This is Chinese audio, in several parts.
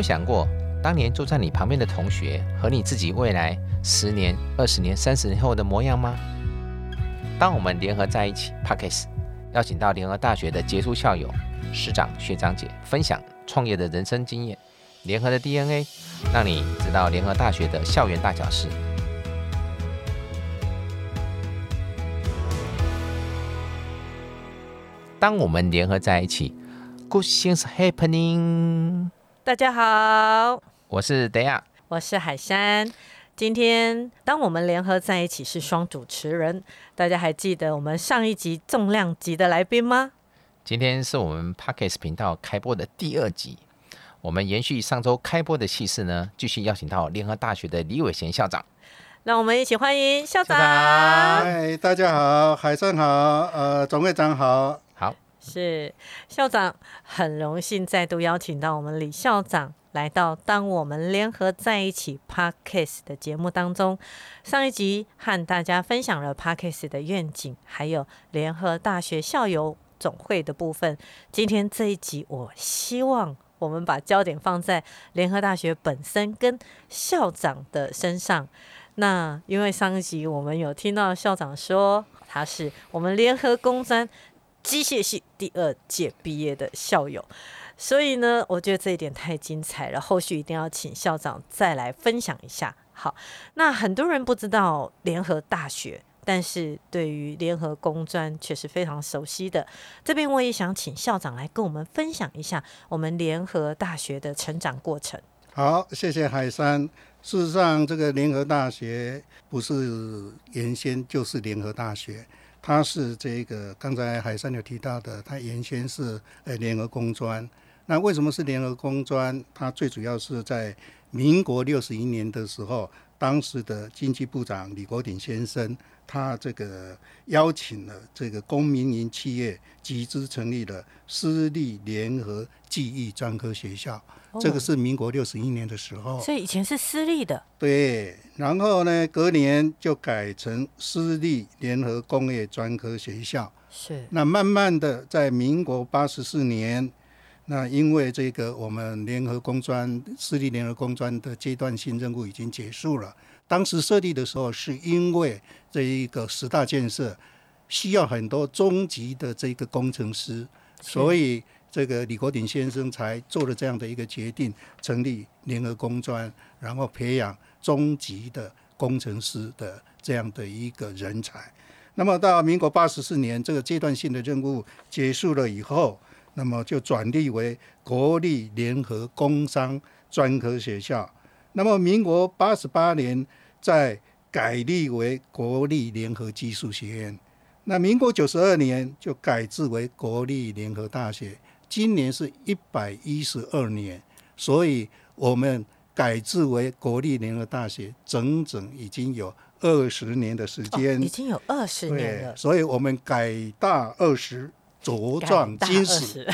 有想过，当年坐在你旁边的同学和你自己未来十年、二十年、三十年后的模样吗？当我们联合在一起 p a c k e s 邀请到联合大学的杰出校友、师长、学长姐分享创业的人生经验，联合的 DNA，让你知道联合大学的校园大小事。当我们联合在一起，Good things happening。大家好，我是德亚，我是海山。今天当我们联合在一起是双主持人，大家还记得我们上一集重量级的来宾吗？今天是我们 Parkes 频道开播的第二集，我们延续上周开播的气势呢，继续邀请到联合大学的李伟贤校长。让我们一起欢迎校长。嗨，大家好，海山好，呃，总会长好。是校长，很荣幸再度邀请到我们李校长来到《当我们联合在一起》Podcast 的节目当中。上一集和大家分享了 Podcast 的愿景，还有联合大学校友总会的部分。今天这一集，我希望我们把焦点放在联合大学本身跟校长的身上。那因为上一集我们有听到校长说，他是我们联合公专。机械系第二届毕业的校友，所以呢，我觉得这一点太精彩了。后续一定要请校长再来分享一下。好，那很多人不知道联合大学，但是对于联合工专却是非常熟悉的。这边我也想请校长来跟我们分享一下我们联合大学的成长过程。好，谢谢海山。事实上，这个联合大学不是原先就是联合大学。它是这个刚才海山有提到的，它原先是呃联合工专。那为什么是联合工专？它最主要是在民国六十一年的时候，当时的经济部长李国鼎先生，他这个邀请了这个公民营企业集资成立了私立联合技艺专科学校。这个是民国六十一年的时候，所以以前是私立的。对，然后呢，隔年就改成私立联合工业专科学校。是。那慢慢的，在民国八十四年，那因为这个我们联合工专私立联合工专的阶段性任务已经结束了。当时设立的时候，是因为这一个十大建设需要很多中级的这个工程师，所以。这个李国鼎先生才做了这样的一个决定，成立联合工专，然后培养中级的工程师的这样的一个人才。那么到民国八十四年，这个阶段性的任务结束了以后，那么就转立为国立联合工商专科学校。那么民国八十八年再改立为国立联合技术学院。那民国九十二年就改制为国立联合大学。今年是一百一十二年，所以我们改制为国立联合大学，整整已经有二十年的时间，已经有二十年了。所以我们改大二十，茁壮金石，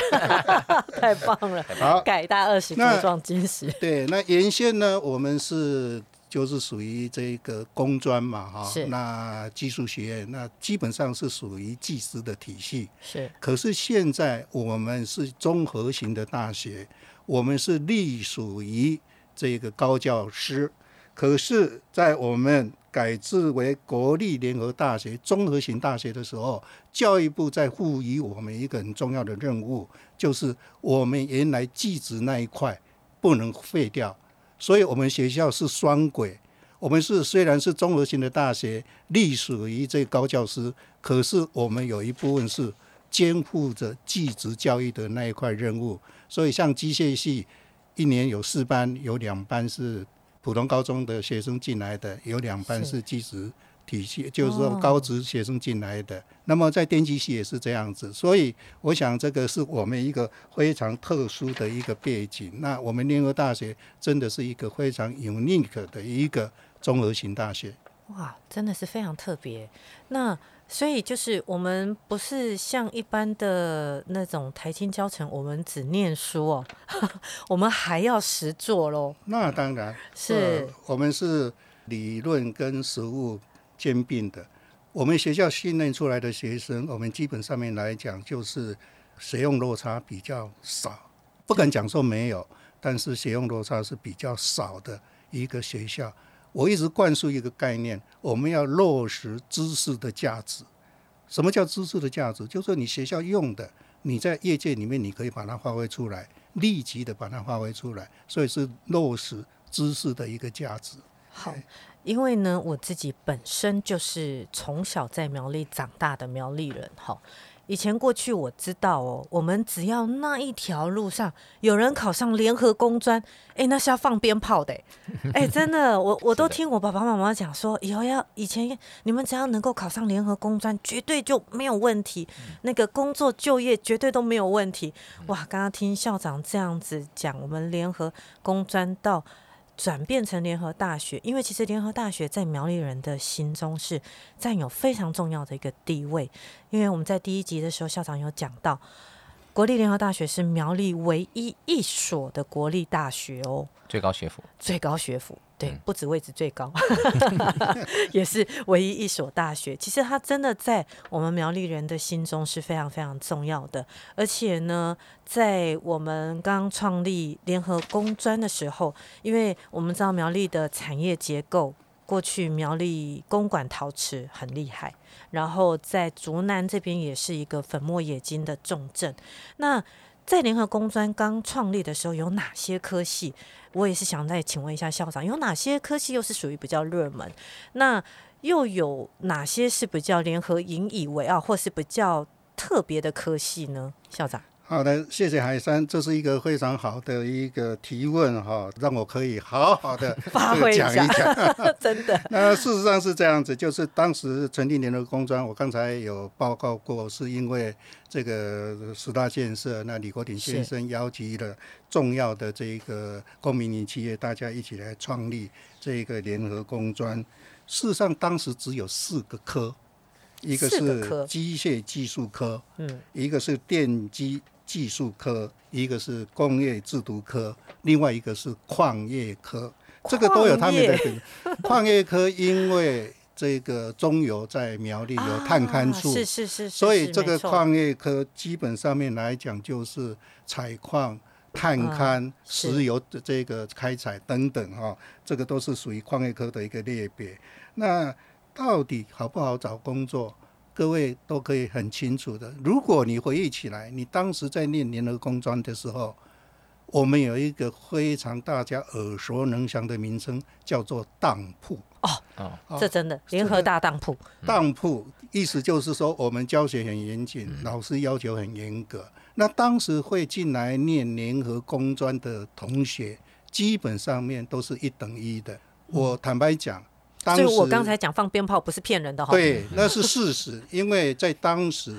太棒了！好，改大二十，茁壮金石。对，那原先呢，我们是。就是属于这个工专嘛，哈，那技术学院那基本上是属于技师的体系。是，可是现在我们是综合型的大学，我们是隶属于这个高教师。可是，在我们改制为国立联合大学综合型大学的时候，教育部在赋予我们一个很重要的任务，就是我们原来技职那一块不能废掉。所以，我们学校是双轨。我们是虽然是综合型的大学，隶属于这高教师，可是我们有一部分是肩负着技职教育的那一块任务。所以，像机械系，一年有四班，有两班是普通高中的学生进来的，有两班是技职。体系就是说高职学生进来的，那么在电机系也是这样子，所以我想这个是我们一个非常特殊的一个背景。那我们联合大学真的是一个非常 unique 的一个综合型大学。哇，真的是非常特别。那所以就是我们不是像一般的那种台青教程，我们只念书哦，我们还要实做喽。那当然是我们是理论跟实务。兼并的，我们学校训练出来的学生，我们基本上面来讲就是使用落差比较少，不敢讲说没有，但是学用落差是比较少的一个学校。我一直灌输一个概念，我们要落实知识的价值。什么叫知识的价值？就是你学校用的，你在业界里面你可以把它发挥出来，立即的把它发挥出来，所以是落实知识的一个价值。好，因为呢，我自己本身就是从小在苗栗长大的苗栗人，哈。以前过去我知道哦，我们只要那一条路上有人考上联合工专，哎，那是要放鞭炮的，哎，真的，我我都听我爸爸妈妈讲说，以后要以前你们只要能够考上联合工专，绝对就没有问题，那个工作就业绝对都没有问题。哇，刚刚听校长这样子讲，我们联合工专到。转变成联合大学，因为其实联合大学在苗栗人的心中是占有非常重要的一个地位。因为我们在第一集的时候，校长有讲到，国立联合大学是苗栗唯一一所的国立大学哦，最高学府，最高学府。对，不止位置最高，也是唯一一所大学。其实它真的在我们苗栗人的心中是非常非常重要的。而且呢，在我们刚创立联合工专的时候，因为我们知道苗栗的产业结构，过去苗栗公馆陶瓷很厉害，然后在竹南这边也是一个粉末冶金的重镇。那在联合工专刚创立的时候，有哪些科系？我也是想再请问一下校长，有哪些科系又是属于比较热门？那又有哪些是比较联合引以为傲，或是比较特别的科系呢？校长。好的，谢谢海山，这是一个非常好的一个提问哈，让我可以好好的发挥讲一讲。真的，那事实上是这样子，就是当时成立联合工专，我刚才有报告过，是因为这个十大建设，那李国鼎先生邀集了重要的这一个公民营企业，大家一起来创立这个联合工专。事实上，当时只有四个科，一个是机械技术科，嗯，一个是电机。技术科，一个是工业制毒科，另外一个是矿业科，这个都有他们的。矿业科因为这个中油在苗栗有探勘处，是是是，所以这个矿业科基本上面来讲就是采矿、探勘、石油的这个开采等等哈，这个都是属于矿业科的一个类别。那到底好不好找工作？各位都可以很清楚的。如果你回忆起来，你当时在念联合工专的时候，我们有一个非常大家耳熟能详的名称，叫做当铺。哦哦，这真的联合大当铺。当铺意思就是说，我们教学很严谨，老师要求很严格。那当时会进来念联合工专的同学，基本上面都是一等一的。我坦白讲。所以我刚才讲放鞭炮不是骗人的哈。对，那是事实，因为在当时，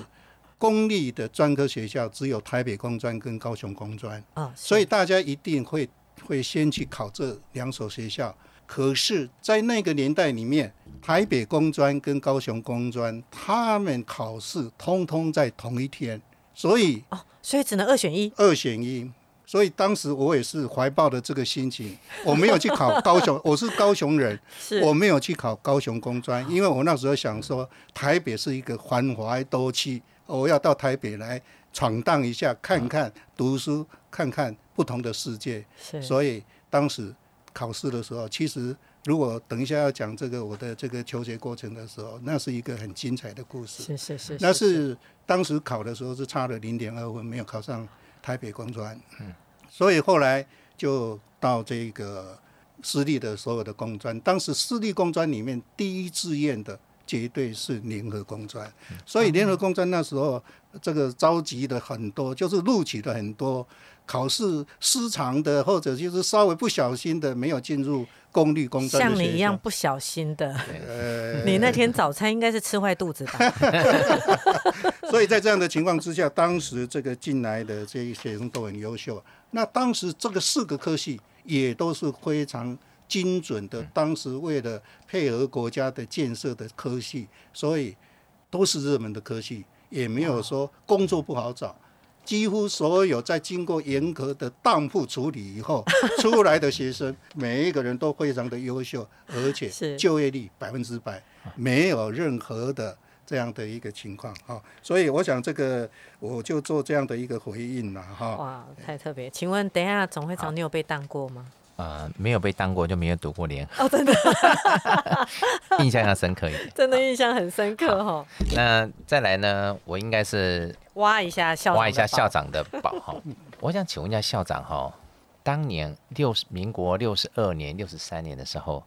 公立的专科学校只有台北工专跟高雄工专啊，所以大家一定会会先去考这两所学校。可是，在那个年代里面，台北工专跟高雄工专，他们考试通通在同一天，所以哦，所以只能二选一，二选一。所以当时我也是怀抱的这个心情，我没有去考高雄，我是高雄人，我没有去考高雄工专，因为我那时候想说台北是一个繁华都市，我要到台北来闯荡一下，看看读书，看看不同的世界。所以当时考试的时候，其实如果等一下要讲这个我的这个求学过程的时候，那是一个很精彩的故事。是是是，那是当时考的时候是差了零点二分，没有考上。台北工专，嗯，所以后来就到这个私立的所有的工专，当时私立工专里面第一志愿的绝对是联合工专，所以联合工专那时候这个召集的很多，就是录取的很多，考试失常的或者就是稍微不小心的没有进入。公立公专像你一样不小心的，呃。你那天早餐应该是吃坏肚子吧？所以在这样的情况之下，当时这个进来的这些学生都很优秀。那当时这个四个科系也都是非常精准的，当时为了配合国家的建设的科系，所以都是热门的科系，也没有说工作不好找。几乎所有在经过严格的当铺处理以后出来的学生，每一个人都非常的优秀，而且就业率百分之百，没有任何的这样的一个情况哈。所以我想这个我就做这样的一个回应了哈。哇，太特别！请问，等一下总会长，你有被当过吗？呃，没有被当过，就没有读过联合，哦，真的，印象要深刻一点。真的印象很深刻哈。那再来呢？我应该是挖一下校长的宝，挖一下校长的宝哈。我想请问一下校长哈，当年六十民国六十二年、六十三年的时候，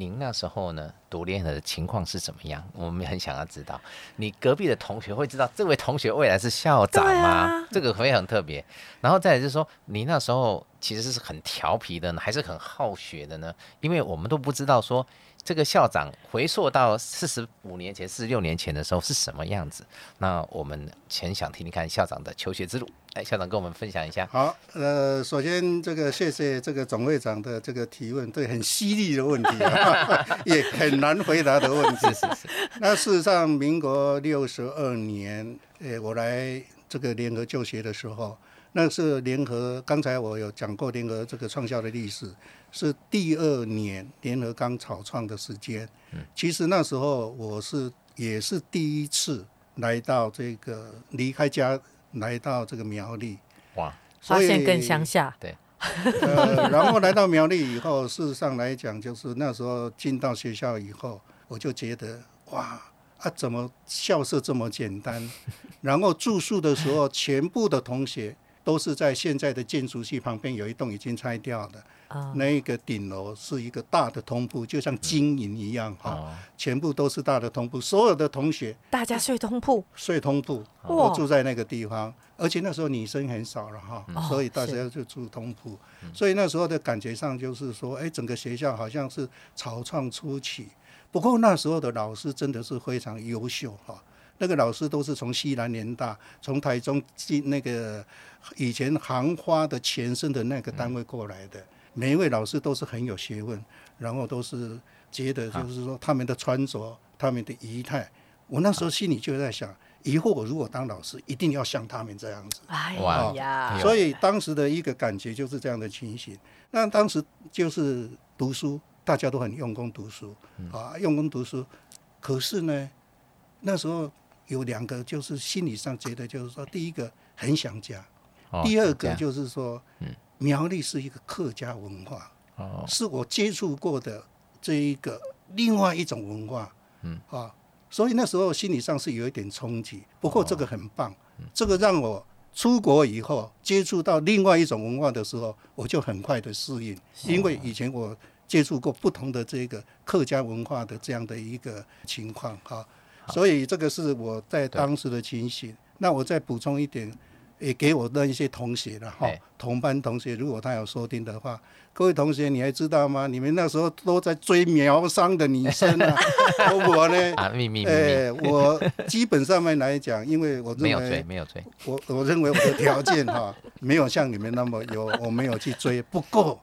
您那时候呢读联合的情况是怎么样？我们很想要知道。你隔壁的同学会知道这位同学未来是校长吗？啊这个非常特别。然后再来就是说，你那时候其实是很调皮的呢，还是很好学的呢？因为我们都不知道说这个校长回溯到四十五年前、四十六年前的时候是什么样子。那我们前想听听看校长的求学之路。来，校长跟我们分享一下。好，呃，首先这个谢谢这个总会长的这个提问，对很犀利的问题、啊，也很难回答的问题。是是是，那事实上，民国六十二年，呃，我来这个联合就学的时候，那是联合，刚才我有讲过联合这个创校的历史，是第二年联合刚草创的时间。嗯其实那时候我是也是第一次来到这个离开家来到这个苗栗，哇，所以发现更乡下，呃，然后来到苗栗以后，事实上来讲，就是那时候进到学校以后，我就觉得哇啊，怎么校舍这么简单？然后住宿的时候，全部的同学都是在现在的建筑系旁边有一栋已经拆掉的，啊。那一个顶楼是一个大的通铺，就像经营一样哈，哦，全部都是大的通铺，所有的同学大家睡通铺，睡通铺，哇我住在那个地方，而且那时候女生很少了哈，哦所以大家就住通铺，所以那时候的感觉上就是说，哎，整个学校好像是草创初期。不过那时候的老师真的是非常优秀哈，那个老师都是从西南联大、从台中进那个以前航花的前身的那个单位过来的，每一位老师都是很有学问，然后都是觉得就是说他们的穿着、他们的仪态，我那时候心里就在想，以后我如果当老师，一定要像他们这样子。哎哇呀，有所以当时的一个感觉就是这样的情形。那当时就是读书，大家都很用功读书啊，用功读书。可是呢，那时候有两个，就是心理上觉得，就是说，第一个很想家，哦第二个就是说，苗栗是一个客家文化，哦，是我接触过的这一个另外一种文化，嗯。啊，所以那时候心理上是有一点冲击。不过这个很棒，这个让我出国以后接触到另外一种文化的时候，我就很快的适应，因为以前我接触过不同的这个客家文化的这样的一个情况哈，所以这个是我在当时的情形。那我再补充一点。也给我的一些同学了哈哎，同班同学，如果他有收听的话，各位同学，你还知道吗？你们那时候都在追苗商的女生啊，而 我呢，啊，秘密秘密，哎，我基本上面来讲，因为我没有追，认为没有追，我我认为我的条件哈，没有像你们那么有，我没有去追，不过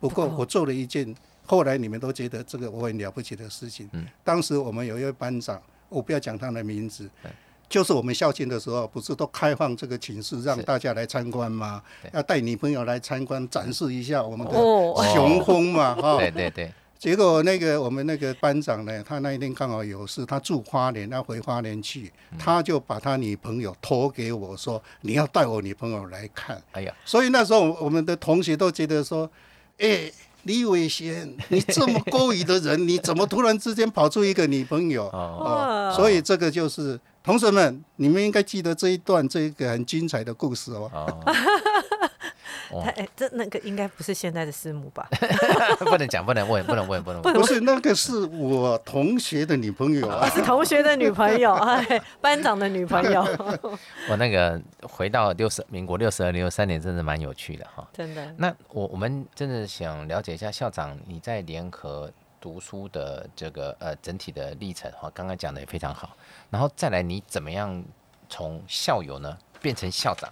不过我做了一件，后来你们都觉得这个我很了不起的事情。当时我们有一位班长，我不要讲他的名字。就是我们校庆的时候，不是都开放这个寝室让大家来参观吗？要带女朋友来参观，展示一下我们的哦雄风嘛，哈、对对对，结果那个我们那个班长呢，他那一天刚好有事，他住花莲，要回花莲去，他就把他女朋友托给我说：“你要带我女朋友来看。哎呀，”所以那时候我们的同学都觉得说：“哎，李伟贤，你这么勾引的人，你怎么突然之间跑出一个女朋友？”哦，哦，所以这个就是同学们，你们应该记得这一段这个很精彩的故事哦。哦，他哎，这那个应该不是现在的师母吧？不能讲，不能问，不能问，不能问。不是那个是我同学的女朋友啊。是同学的女朋友，哎，班长的女朋友，我那个回到六十民国六十二六三年，真的蛮有趣的哈。真的。那我我们真的想了解一下校长你在联合读书的这个呃整体的历程哈，刚刚讲的也非常好。然后再来，你怎么样从校友呢变成校长？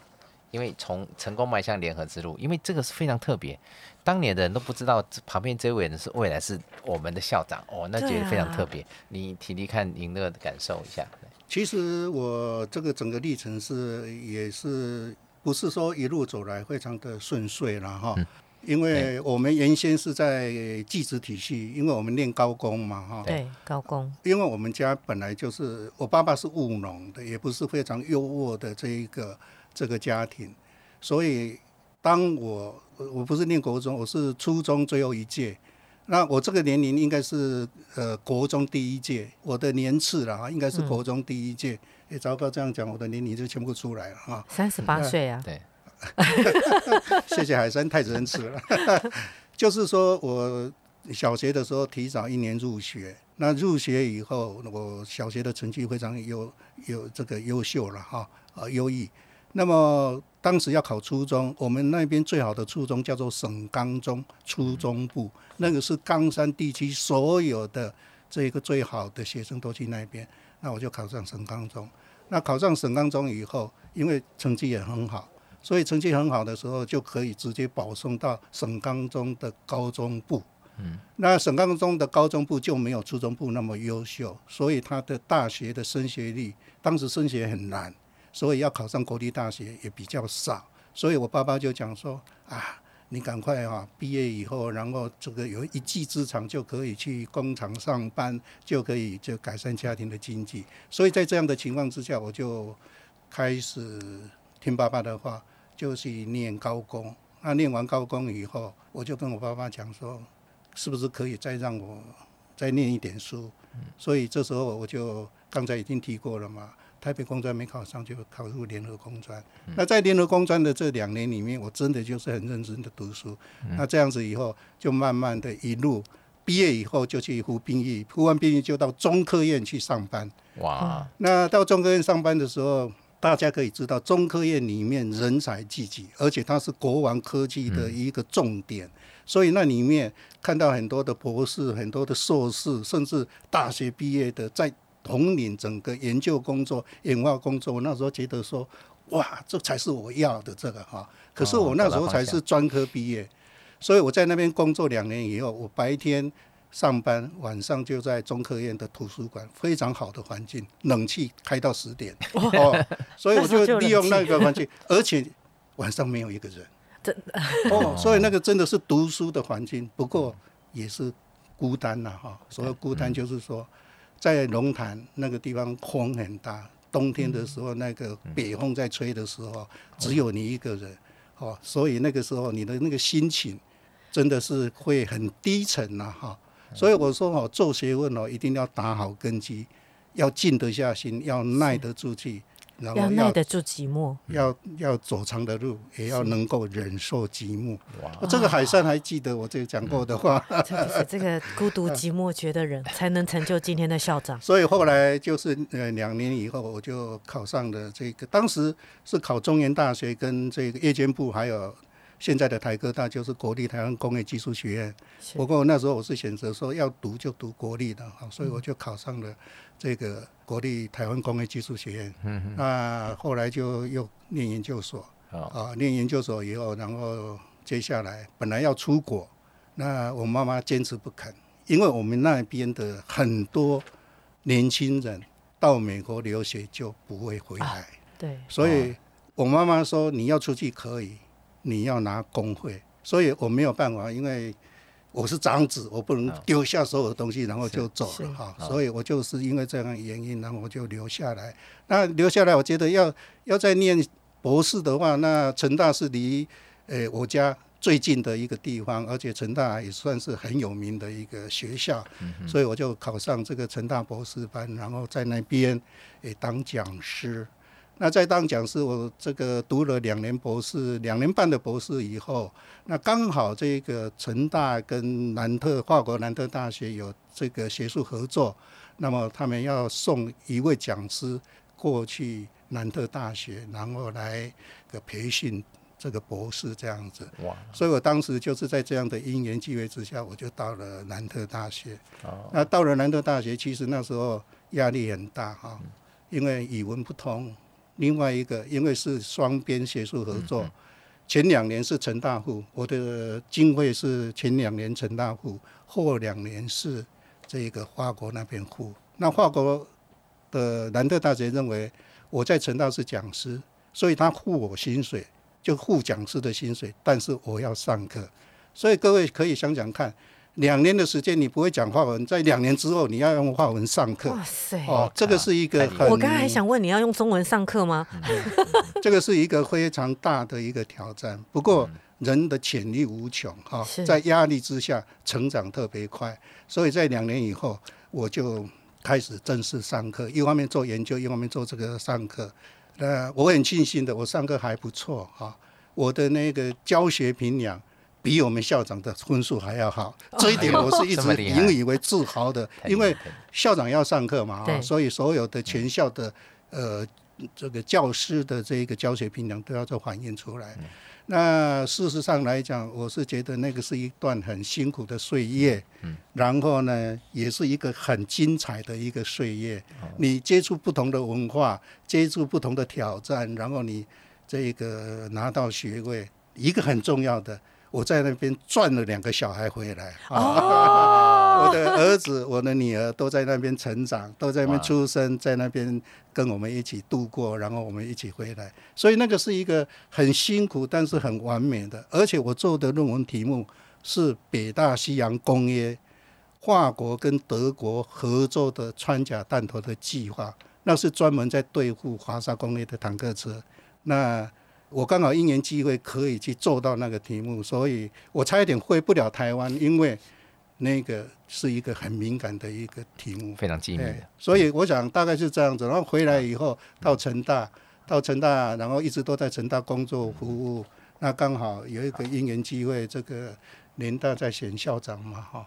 因为从成功迈向联合之路，因为这个是非常特别，当年的人都不知道这旁边这位人是未来是我们的校长哦，那觉得非常特别。你提提看您的感受一下。其实我这个整个历程是也是不是说一路走来非常的顺遂了哈。因为我们原先是在技职体系，因为我们念高工嘛，哈。对，高工。因为我们家本来就是我爸爸是务农的，也不是非常优渥的这一个这个家庭，所以当我我不是念国中，我是初中最后一届。那我这个年龄应该是呃国中第一届，我的年次了啊，应该是国中第一届。哎，糟糕，这样讲我的年龄就全部出来了哈。三十八岁啊。对。谢谢海山太仁慈了。就是说我小学的时候提早一年入学，那入学以后，我小学的成绩非常优有这个优秀了哈啊优异。那么当时要考初中，我们那边最好的初中叫做省钢中初中部，那个是冈山地区所有的这个最好的学生都去那边。那我就考上省钢中。那考上省钢中以后，因为成绩也很好，所以成绩很好的时候就可以直接保送到省钢中的高中部。嗯。那省钢中的高中部就没有初中部那么优秀，所以他的大学的升学率当时升学很难。所以要考上国立大学也比较少，所以我爸爸就讲说啊，你赶快啊，毕业以后，然后这个有一技之长，就可以去工厂上班，就可以就改善家庭的经济。所以在这样的情况之下，我就开始听爸爸的话，就去念高工。那念完高工以后，我就跟我爸爸讲说，是不是可以再让我再念一点书？所以这时候我就刚才已经提过了嘛。台北工专没考上，就考入联合工专。那在联合工专的这两年里面，我真的就是很认真的读书。那这样子以后，就慢慢的一路毕业以后就去服兵役，服完兵役就到中科院去上班。哇！那到中科院上班的时候，大家可以知道，中科院里面人才济济，而且它是国王科技的一个重点，所以那里面看到很多的博士、很多的硕士，甚至大学毕业的在。统领整个研究工作、演化工作，我那时候觉得说，哇，这才是我要的这个哈。可是我那时候才是专科毕业，所以我在那边工作两年以后，我白天上班，晚上就在中科院的图书馆，非常好的环境，冷气开到十点。哦，所以我就利用那个环境，而且晚上没有一个人，真的。哦，所以那个真的是读书的环境，不过也是孤单呐哈。所谓孤单就是说。在龙潭那个地方风很大，冬天的时候那个北风在吹的时候，只有你一个人，哦，所以那个时候你的那个心情真的是会很低沉呐，哈。所以我说哦，做学问哦，一定要打好根基，要静得下心，要耐得住气。要耐得住寂寞，要要走长的路，也要能够忍受寂寞。哇！这个海山还记得我这讲过的话。就是这个孤独寂寞觉的人，才能成就今天的校长。所以后来就是呃两年以后，我就考上了这个，当时是考中原大学跟这个夜间部，还有。现在的台科大就是国立台湾工业技术学院，不过那时候我是选择说要读就读国立的哈，所以我就考上了这个国立台湾工业技术学院。嗯那后来就又念研究所，啊，念研究所以后，然后接下来本来要出国，那我妈妈坚持不肯，因为我们那边的很多年轻人到美国留学就不会回来。对。所以我妈妈说你要出去可以。你要拿工会，所以我没有办法，因为我是长子，我不能丢下所有的东西，然后就走了哈。所以我就是因为这样原因，然后我就留下来。那留下来，我觉得要要再念博士的话，那成大是离呃我家最近的一个地方，而且成大也算是很有名的一个学校，所以我就考上这个成大博士班，然后在那边诶当讲师。那在当讲师，我这个读了两年博士，两年半的博士以后，那刚好这个成大跟南特法国南特大学有这个学术合作，那么他们要送一位讲师过去南特大学，然后来个培训这个博士这样子。哇！所以我当时就是在这样的因缘际会之下，我就到了南特大学。哦。那到了南特大学，其实那时候压力很大哈，因为语文不通。另外一个，因为是双边学术合作，前两年是陈大富，我的经费是前两年陈大富，后两年是这个华国那边付。那华国的南特大学认为我在陈大是讲师，所以他付我薪水，就付讲师的薪水，但是我要上课，所以各位可以想想看，两年的时间你不会讲法文，在两年之后你要用法文上课，哇塞！哦，这个是一个很，我刚才还想问你要用中文上课吗？这个是一个非常大的一个挑战。不过人的潜力无穷哈、是在压力之下成长特别快，所以在两年以后我就开始正式上课，一方面做研究，一方面做这个上课。那我很庆幸的，我上课还不错哈、我的那个教学评量。比我们校长的分数还要好，这一点我是一直 引以为自豪的，因为校长要上课嘛，所以所有的全校的呃这个教师的这一个教学评量都要做反映出来。那事实上来讲，我是觉得那个是一段很辛苦的岁月，然后呢，也是一个很精彩的一个岁月。你接触不同的文化，接触不同的挑战，然后你这个拿到学位，一个很重要的。我在那边赚了两个小孩回来啊！我的儿子、我的女儿都在那边成长，都在那边出生，在那边跟我们一起度过，然后我们一起回来。所以那个是一个很辛苦，但是很完美的。而且我做的论文题目是北大西洋公约，法国跟德国合作的穿甲弹头的计划，那是专门在对付华沙公约的坦克车。那我刚好因缘机会可以去做到那个题目，所以我差一点回不了台湾，因为那个是一个很敏感的一个题目。非常机密对的，，所以我想大概是这样子。然后回来以后到成大，到成大，然后一直都在成大工作服务。那刚好有一个因缘机会，这个联大在选校长嘛，哈。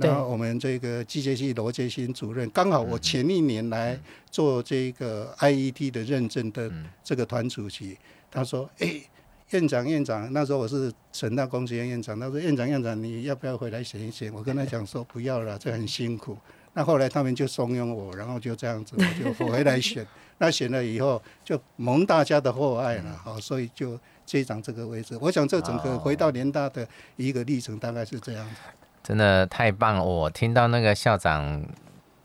对然后我们这个机械系罗杰新主任，刚好我前一年来做这个 IET 的认证的这个团主席，他说：“哎，院长院长，那时候我是省大工学院院长，他说院长院长，你要不要回来选一选？”我跟他讲说：“不要了，这很辛苦。”那后来他们就怂恿我，然后就这样子，我就回来选。那选了以后，就蒙大家的厚爱了，好，所以就接掌这个位置。我想这整个回到联大的一个历程大概是这样子。真的太棒了！我听到那个校长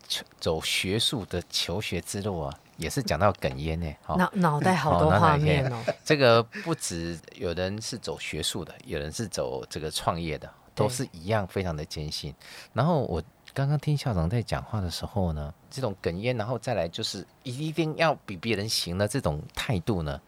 求走学术的求学之路啊，也是讲到哽咽呢。好、脑脑袋好多画面哦，这个不止有人是走学术的，有人是走这个创业的，都是一样非常的艰辛。然后我刚刚听校长在讲话的时候呢，这种哽咽，然后再来就是一定要比别人行的这种态度呢，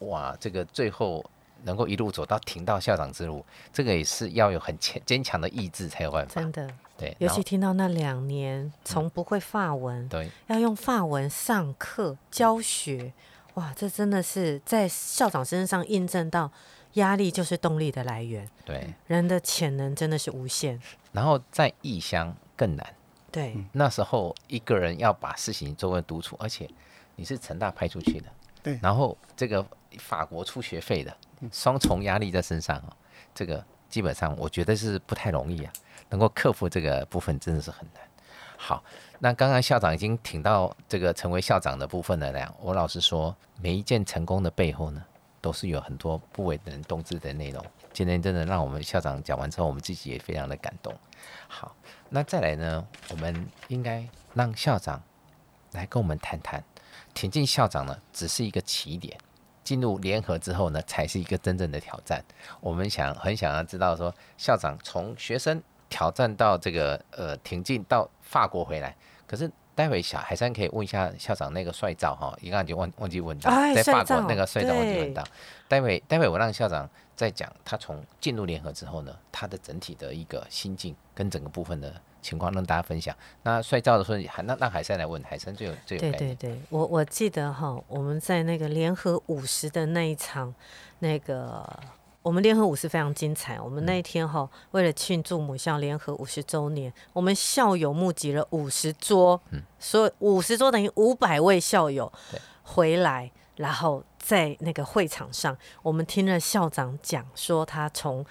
哇，这个最后能够一路走到停到校长之路，这个也是要有很坚坚强的意志才有办法。真的。对，尤其听到那两年从不会法文，对。要用法文上课教学，哇，这真的是在校长身上印证到压力就是动力的来源，对，人的潜能真的是无限。然后在异乡更难。对，那时候一个人要把事情作为独处，而且你是成大派出去的，对。然后这个法国出学费的，双重压力在身上啊，这个基本上我觉得是不太容易啊，能够克服这个部分真的是很难。好，那刚刚校长已经挺到这个成为校长的部分了呢。我老实说，每一件成功的背后呢，都是有很多不为人懂知的内容。今天真的让我们校长讲完之后，我们自己也非常的感动。好，那再来呢，我们应该让校长来跟我们谈谈，田径校长呢只是一个起点，进入联合之后呢，才是一个真正的挑战。我们想很想要知道说，校长从学生挑战到这个呃挺进到法国回来，可是。待会小海山可以问一下校长那个帅照哈，一刚已经忘忘记问到，哎在法国那个帅照忘记问到。待会待会我让校长再讲他从进入联合之后呢，他的整体的一个心境跟整个部分的情况让大家分享。那帅照的时候，还让让海山来问，海山最有最有对概念。对对，我我记得哈，我们在那个联合五十的那一场，那个我们联合五十非常精彩。我们那一天哈，为了庆祝母校联合五十周年，我们校友募集了五十桌，所以五十桌等于五百位校友回来，然后在那个会场上，我们听了校长讲说他从。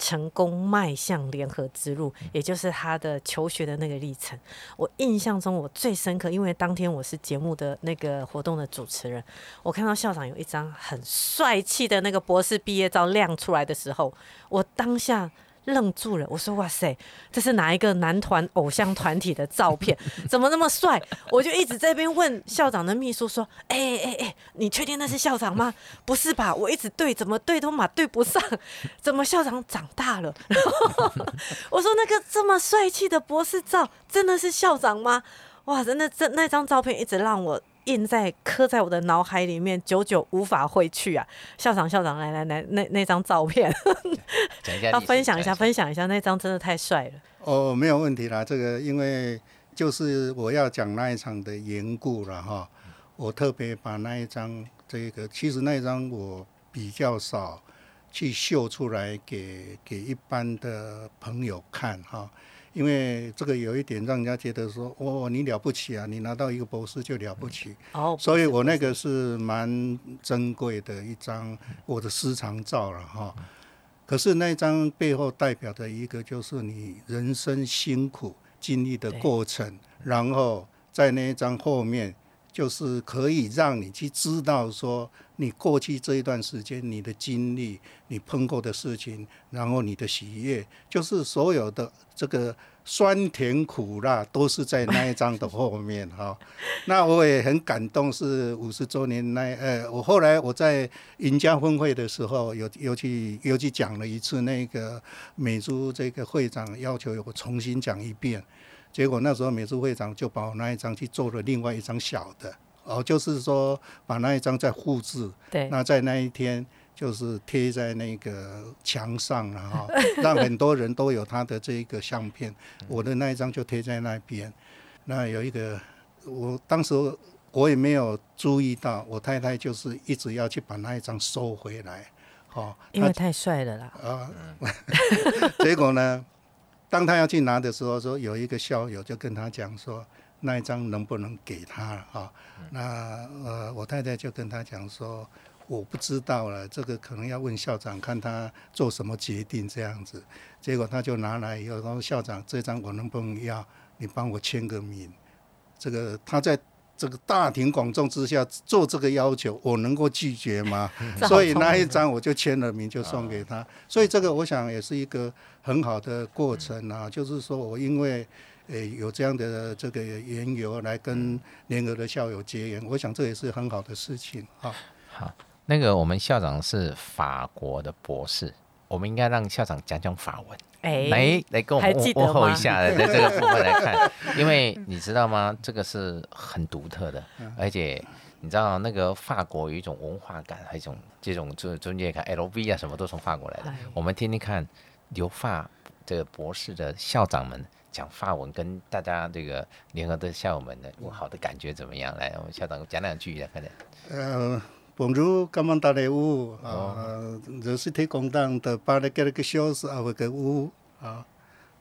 成功迈向联合之路，也就是他的求学的那个历程。我印象中我最深刻，因为当天我是节目的那个活动的主持人，我看到校长有一张很帅气的那个博士毕业照亮出来的时候，我当下愣住了。我说：“哇塞，这是哪一个男团偶像团体的照片？怎么那么帅？”我就一直在边问校长的秘书说：“哎哎哎，你确定那是校长吗？不是吧？我一直对，怎么对都马对不上，怎么校长长大了？” 我说：“那个这么帅气的博士照，真的是校长吗？”哇，真的，这那张照片一直让我。印在刻在我的脑海里面，久久无法挥去啊！校长，校长，来来来，那那张照片，要分享一下，分享一下，那张真的太帅了。哦，没有问题啦，这个因为就是我要讲那一场的缘故了哈。我特别把那一张，这个其实那一张我比较少去秀出来给给一般的朋友看哈。因为这个有一点让人家觉得说，哦，你了不起啊，你拿到一个博士就了不起。哦，所以我那个是蛮珍贵的一张我的私藏照了哈。可是那一张背后代表的一个就是你人生辛苦经历的过程，然后在那一张后面。就是可以让你去知道说，你过去这一段时间你的经历，你碰过的事情，然后你的喜悦，就是所有的这个酸甜苦辣都是在那一章的后面哈。那我也很感动，是五十周年那呃，我后来我在赢家峰会的时候，有又去又去讲了一次，那个美珠这个会长要求我重新讲一遍。结果那时候美术会长就把我那一张去做了另外一张小的，哦，就是说把那一张再复制，对，那在那一天就是贴在那个墙上然后，让很多人都有他的这一个相片。我的那一张就贴在那边。那有一个，我当时我也没有注意到，我太太就是一直要去把那一张收回来，哦，因为太帅了啦。啊，结果呢？当他要去拿的时候，说有一个校友就跟他讲说，那一张能不能给他啊？那呃，我太太就跟他讲说，我不知道了，这个可能要问校长，看他做什么决定这样子。结果他就拿来以后，说校长这张我能不能要？你帮我签个名。这个他在。这个大庭广众之下做这个要求，我能够拒绝吗？所以那一张我就签了名，就送给他。所以这个我想也是一个很好的过程啊，就是说我因为呃有这样的这个缘由来跟联合的校友结缘，我想这也是很好的事情啊。好，那个我们校长是法国的博士，我们应该让校长讲讲法文。来来跟我们问候一下，在这个部分来看，因为你知道吗？这个是很独特的，而且你知道那个法国有一种文化感，还有一种这种就中间看 LV 啊，什么都从法国来的。我们听听看，留法这个博士的校长们讲法文，跟大家这个联合的校友们的不好的感觉怎么样？来，我们校长讲两句来，快点。呃帮助刚刚大的乌啊，就是推广党的把那个那个小时啊，那个五啊，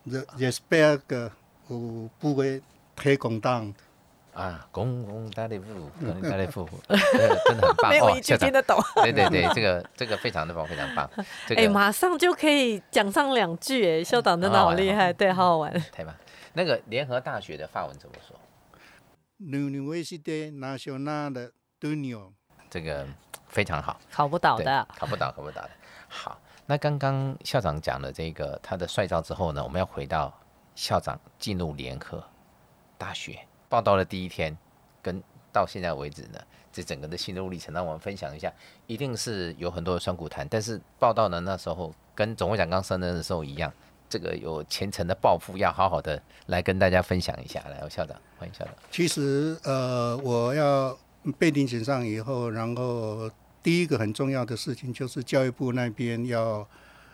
也也是别个不会推广党。啊，公公大利夫，公公大利夫，真的很棒哦，校长听得懂。对对对，这个这个非常的棒，非常棒。哎，马上就可以讲上两句，哎，校长真的好厉害，对，好好玩。太棒。那个联合大学的法文怎么说 nationale。这个非常好，考不倒的，考不倒，考不倒的。好，那刚刚校长讲了这个他的帅照之后呢，我们要回到校长进入联合大学报道的第一天，跟到现在为止呢，这整个的心路历程，让我们分享一下。一定是有很多的酸苦谈，但是报道的那时候跟总会长刚升任的时候一样，这个有虔诚的抱负，要好好的来跟大家分享一下。来，校长，欢迎校长。其实，呃，我要。被遴选上以后，然后第一个很重要的事情就是教育部那边要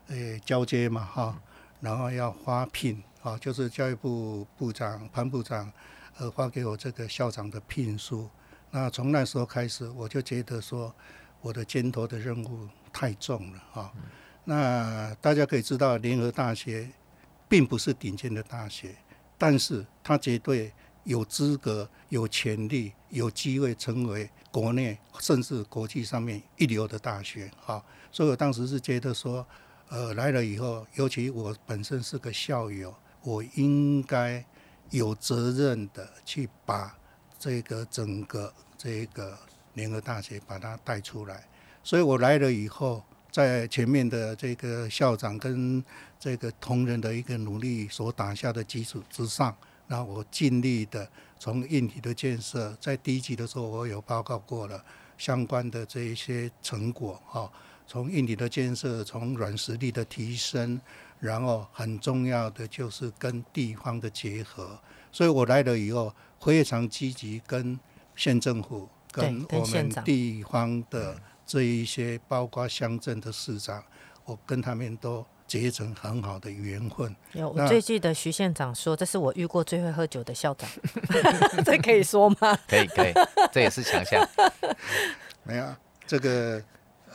诶交接嘛哈，然后要发聘啊，就是教育部部长潘部长呃发给我这个校长的聘书。那从那时候开始，我就觉得说我的肩头的任务太重了哈。那大家可以知道，联合大学并不是顶尖的大学，但是它绝对。有资格、有潜力、有机会成为国内甚至国际上面一流的大学，哈。所以我当时是觉得说，呃，来了以后，尤其我本身是个校友，我应该有责任的去把这个整个这个联合大学把它带出来。所以我来了以后，在前面的这个校长跟这个同仁的一个努力所打下的基础之上，那我尽力的从硬体的建设，在第一集的时候我有报告过了相关的这一些成果哈，从硬体的建设，从软实力的提升，然后很重要的就是跟地方的结合，所以我来了以后非常积极跟县政府跟我们地方的这一些，包括乡镇的市长，我跟他们都结成很好的缘分。有，我最记得徐县长说，这是我遇过最会喝酒的校长，这可以说吗？可以可以，这也是强项。没有啊这个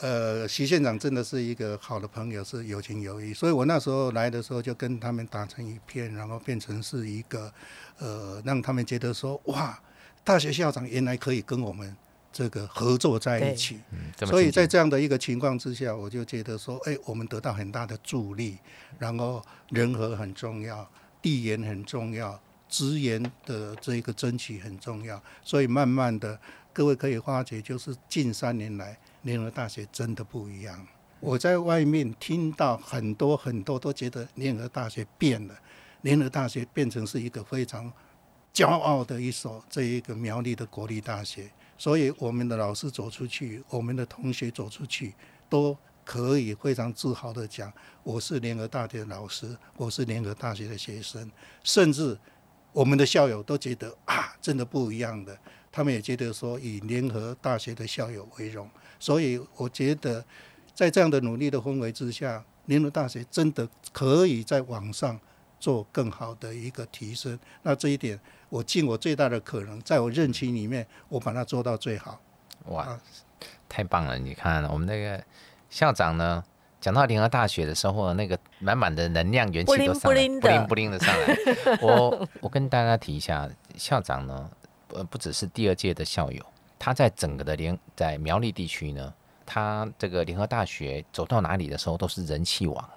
呃，徐县长真的是一个好的朋友，是有情有义。所以我那时候来的时候就跟他们打成一片，然后变成是一个呃，让他们觉得说哇，大学校长原来可以跟我们这个合作在一起。嗯，所以在这样的一个情况之下，我就觉得说，哎，我们得到很大的助力，然后人和很重要，地缘很重要，资源的这个争取很重要，所以慢慢的，各位可以发觉，就是近三年来，联合大学真的不一样。我在外面听到很多很多都觉得联合大学变了，联合大学变成是一个非常骄傲的一所这一个苗栗的国立大学。所以我们的老师走出去，我们的同学走出去，都可以非常自豪的讲，我是联合大学的老师，我是联合大学的学生，甚至我们的校友都觉得啊，真的不一样的，他们也觉得说以联合大学的校友为荣。所以我觉得，在这样的努力的氛围之下，联合大学真的可以在网上做更好的一个提升。那这一点，我尽我最大的可能，在我任期里面，我把它做到最好。哇啊，太棒了！你看我们那个校长呢，讲到联合大学的时候，那个满满的能量元气都上来，不灵不灵的不灵的上来。我我跟大家提一下，校长呢，呃，不只是第二届的校友，他在整个的联在苗栗地区呢，他这个联合大学走到哪里的时候都是人气王。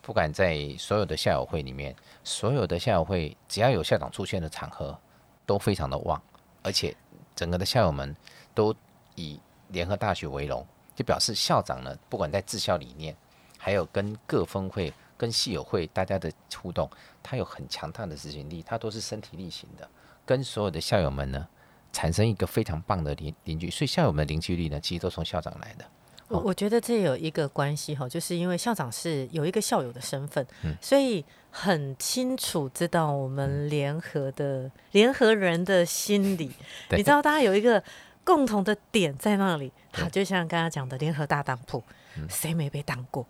不管在所有的校友会里面，所有的校友会只要有校长出现的场合，都非常的旺，而且整个的校友们都以联合大学为荣，就表示校长呢，不管在治校理念，还有跟各分会、跟系友会大家的互动，他有很强大的执行力，他都是身体力行的，跟所有的校友们呢产生一个非常棒的邻邻居，所以校友们的凝聚力呢，其实都从校长来的。我哦我觉得这有一个关系哈，就是因为校长是有一个校友的身份，嗯所以很清楚知道我们联合的联合人的心理。你知道大家有一个共同的点在那里，对好，就像刚刚讲的联合大当铺，谁没被当过？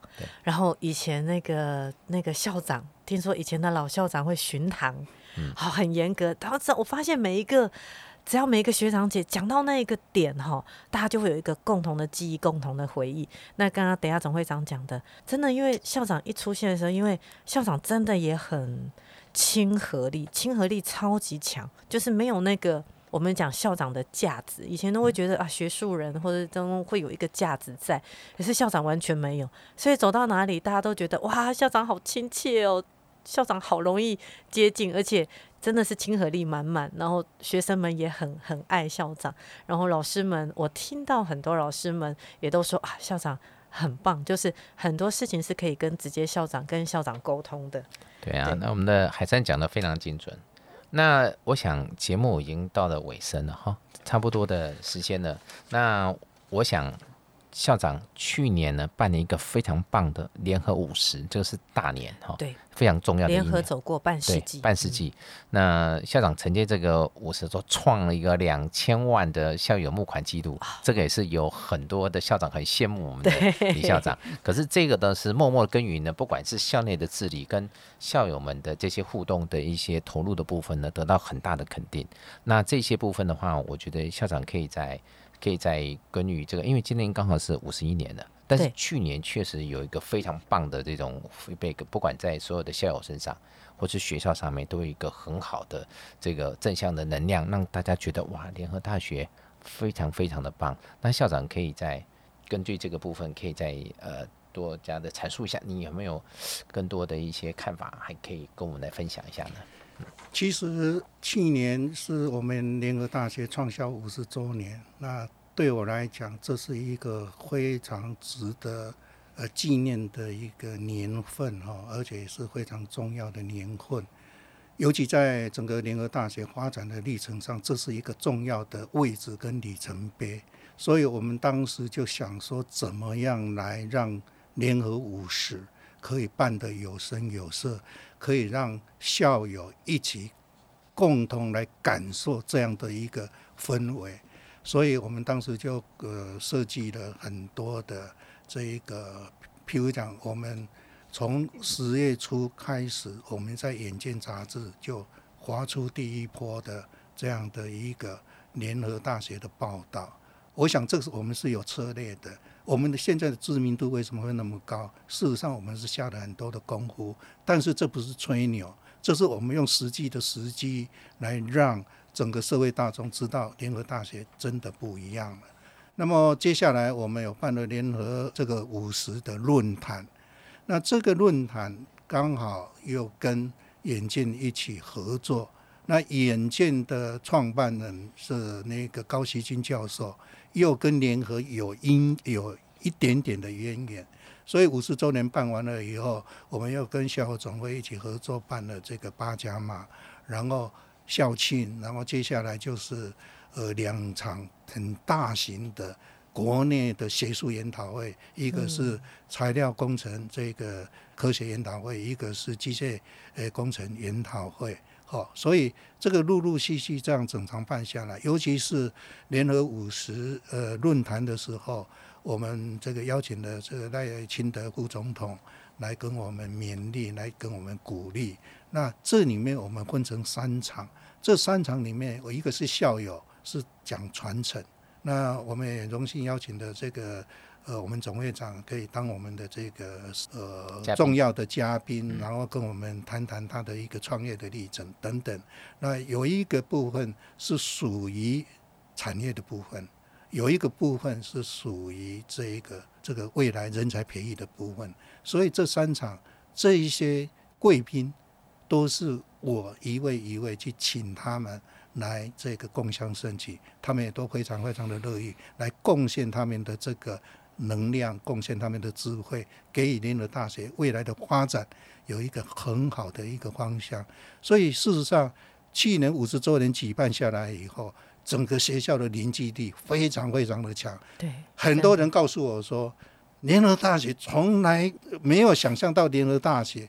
然后以前那个那个校长，听说以前的老校长会巡堂，好、很严格。然后这我发现每一个。只要每一个学长姐讲到那一个点哈，大家就会有一个共同的记忆、共同的回忆。那刚刚等下总会长讲的，真的，因为校长一出现的时候，因为校长真的也很亲和力，亲和力超级强，就是没有那个我们讲校长的架子。以前都会觉得啊，学术人或者都会有一个架子在，可是校长完全没有，所以走到哪里，大家都觉得哇，校长好亲切哦，校长好容易接近，而且真的是亲和力满满。然后学生们也很很爱校长，然后老师们，我听到很多老师们也都说啊，校长很棒，就是很多事情是可以跟直接校长跟校长沟通的。对啊，对那我们的海山讲的非常精准。那我想节目已经到了尾声了哈，差不多的时间了。那我想校长去年呢办了一个非常棒的联合五十，这个是大年哈，对，非常重要的一联合年。走过半世对纪，，半世纪。那校长承接这个五十说，创了一个两千万的校友募款记录，这个也是有很多的校长很羡慕我们的李校长。可是这个呢是默默耕耘呢，不管是校内的治理跟校友们的这些互动的一些投入的部分呢，得到很大的肯定。那这些部分的话，我觉得校长可以在可以在根据这个，因为今年刚好是五十一年了。但是去年确实有一个非常棒的这种 feedback，不管在所有的校友身上，或是学校上面，都有一个很好的这个正向的能量，让大家觉得哇，联合大学非常非常的棒。那校长可以在根据这个部分，可以再呃多加的阐述一下，你有没有更多的一些看法，还可以跟我们来分享一下呢？其实去年是我们联合大学创校五十周年，那对我来讲，这是一个非常值得呃纪念的一个年份哈，而且是非常重要的年份。尤其在整个联合大学发展的历程上，这是一个重要的位置跟里程碑。所以我们当时就想说，怎么样来让联合五十可以办得有声有色，可以让校友一起共同来感受这样的一个氛围。所以我们当时就呃设计了很多的这一个，譬如讲我们。从十月初开始，我们在《眼见》杂志就划出第一波的这样的一个联合大学的报道。我想，这是我们是有策略的。我们的现在的知名度为什么会那么高？事实上，我们是下了很多的功夫。但是，这不是吹牛，这是我们用实际的时机来让整个社会大众知道，联合大学真的不一样了。那么，接下来我们有办了联合这个五十的论坛。那这个论坛刚好又跟眼镜一起合作。那眼镜的创办人是那个高希金教授，又跟联合有因有一点点的渊源。所以五十周年办完了以后，我们又跟校友总会一起合作办了这个八家马，然后校庆，然后接下来就是呃两场很大型的。国内的学术研讨会，一个是材料工程这个科学研讨会，一个是机械呃工程研讨会，哦，所以这个陆陆续续这样整场办下来，尤其是联合五十呃论坛的时候，我们这个邀请的这个赖清德副总统来跟我们勉励，来跟我们鼓励。那这里面我们分成三场，这三场里面我一个是校友，是讲传承。那我们也荣幸邀请的这个呃，我们总会长可以当我们的这个呃重要的嘉宾，然后跟我们谈谈他的一个创业的历程等等。那有一个部分是属于产业的部分，有一个部分是属于这一个这个未来人才培育的部分。所以这三场这一些贵宾都是我一位一位去请他们。来这个共享盛举，他们也都非常非常的乐意来贡献他们的这个能量，贡献他们的智慧，给予联合大学未来的发展有一个很好的一个方向。所以事实上，去年五十周年举办下来以后，整个学校的凝聚力非常非常的强。对，很多人告诉我说，联合大学从来没有想象到联合大学。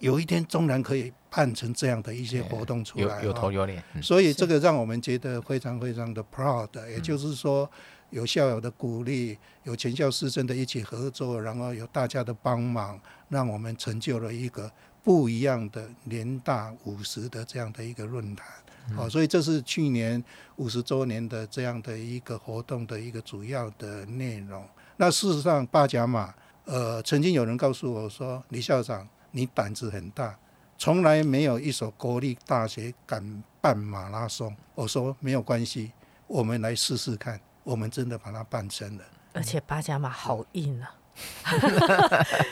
有一天，终然可以办成这样的一些活动出来，有有头有脸，所以这个让我们觉得非常非常的 proud。也就是说，有校友的鼓励，有全校师生的一起合作，然后有大家的帮忙，让我们成就了一个不一样的联大五十的这样的一个论坛。好，所以这是去年五十周年的这样的一个活动的一个主要的内容。那事实上，八甲马，呃，曾经有人告诉我说，李校长。你胆子很大，从来没有一所国立大学敢办马拉松。我说没有关系，我们来试试看。我们真的把它办成了。而且八甲马好硬啊！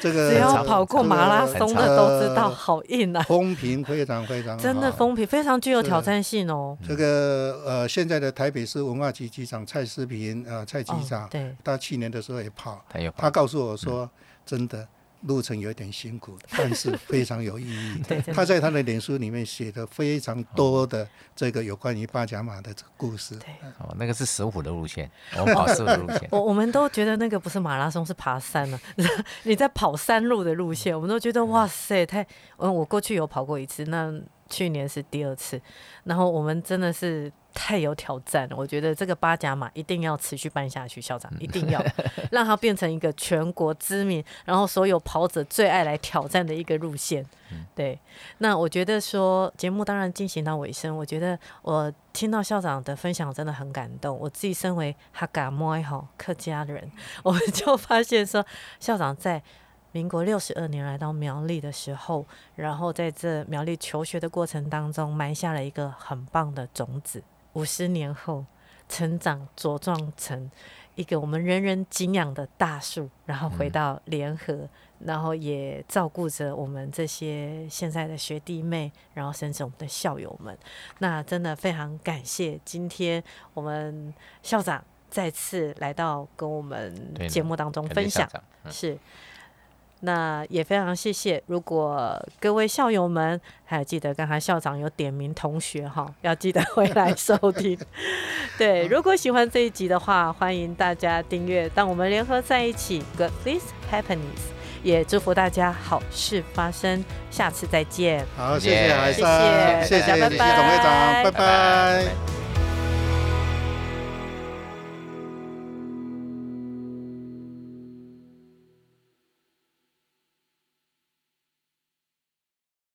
这个 只要跑过马拉松的都知道，好硬啊！风评非常非常，真的风评非常具有挑战性哦。这个呃，现在的台北市文化局局长蔡思平呃，蔡局长，对，他去年的时候也跑，他他告诉我说，真的。路程有点辛苦，但是非常有意义。他在他的脸书里面写的非常多的这个有关于巴甲马的这个故事。对哦，那个是石虎的路线，我们跑石虎的路线。我我们都觉得那个不是马拉松，是爬山了。你在跑山路的路线，我们都觉得哇塞，太……嗯，我过去有跑过一次，那去年是第二次，然后我们真的是。太有挑战了，我觉得这个八甲马一定要持续办下去，校长一定要 让它变成一个全国知名，然后所有跑者最爱来挑战的一个路线。对，那我觉得说节目当然进行到尾声，我觉得我听到校长的分享真的很感动。我自己身为哈嘎莫哈客家人，我们就发现说校长在。民国六十二年来到苗栗的时候，然后在这苗栗求学的过程当中，埋下了一个很棒的种子。五十年后，成长茁壮成一个我们人人敬仰的大树，然后回到联合，然后也照顾着我们这些现在的学弟妹，然后甚至我们的校友们。那真的非常感谢今天我们校长。再次来到跟我们节目当中分享。嗯是，那也非常谢谢。如果各位校友们还有记得刚才校长有点名同学哈，要记得回来收听。对，如果喜欢这一集的话，欢迎大家订阅。当我们联合在一起，Good things happiness，也祝福大家好事发生。下次再见。好，谢耶谢海谢山，谢谢谢大家拜李董会长，拜拜拜拜拜拜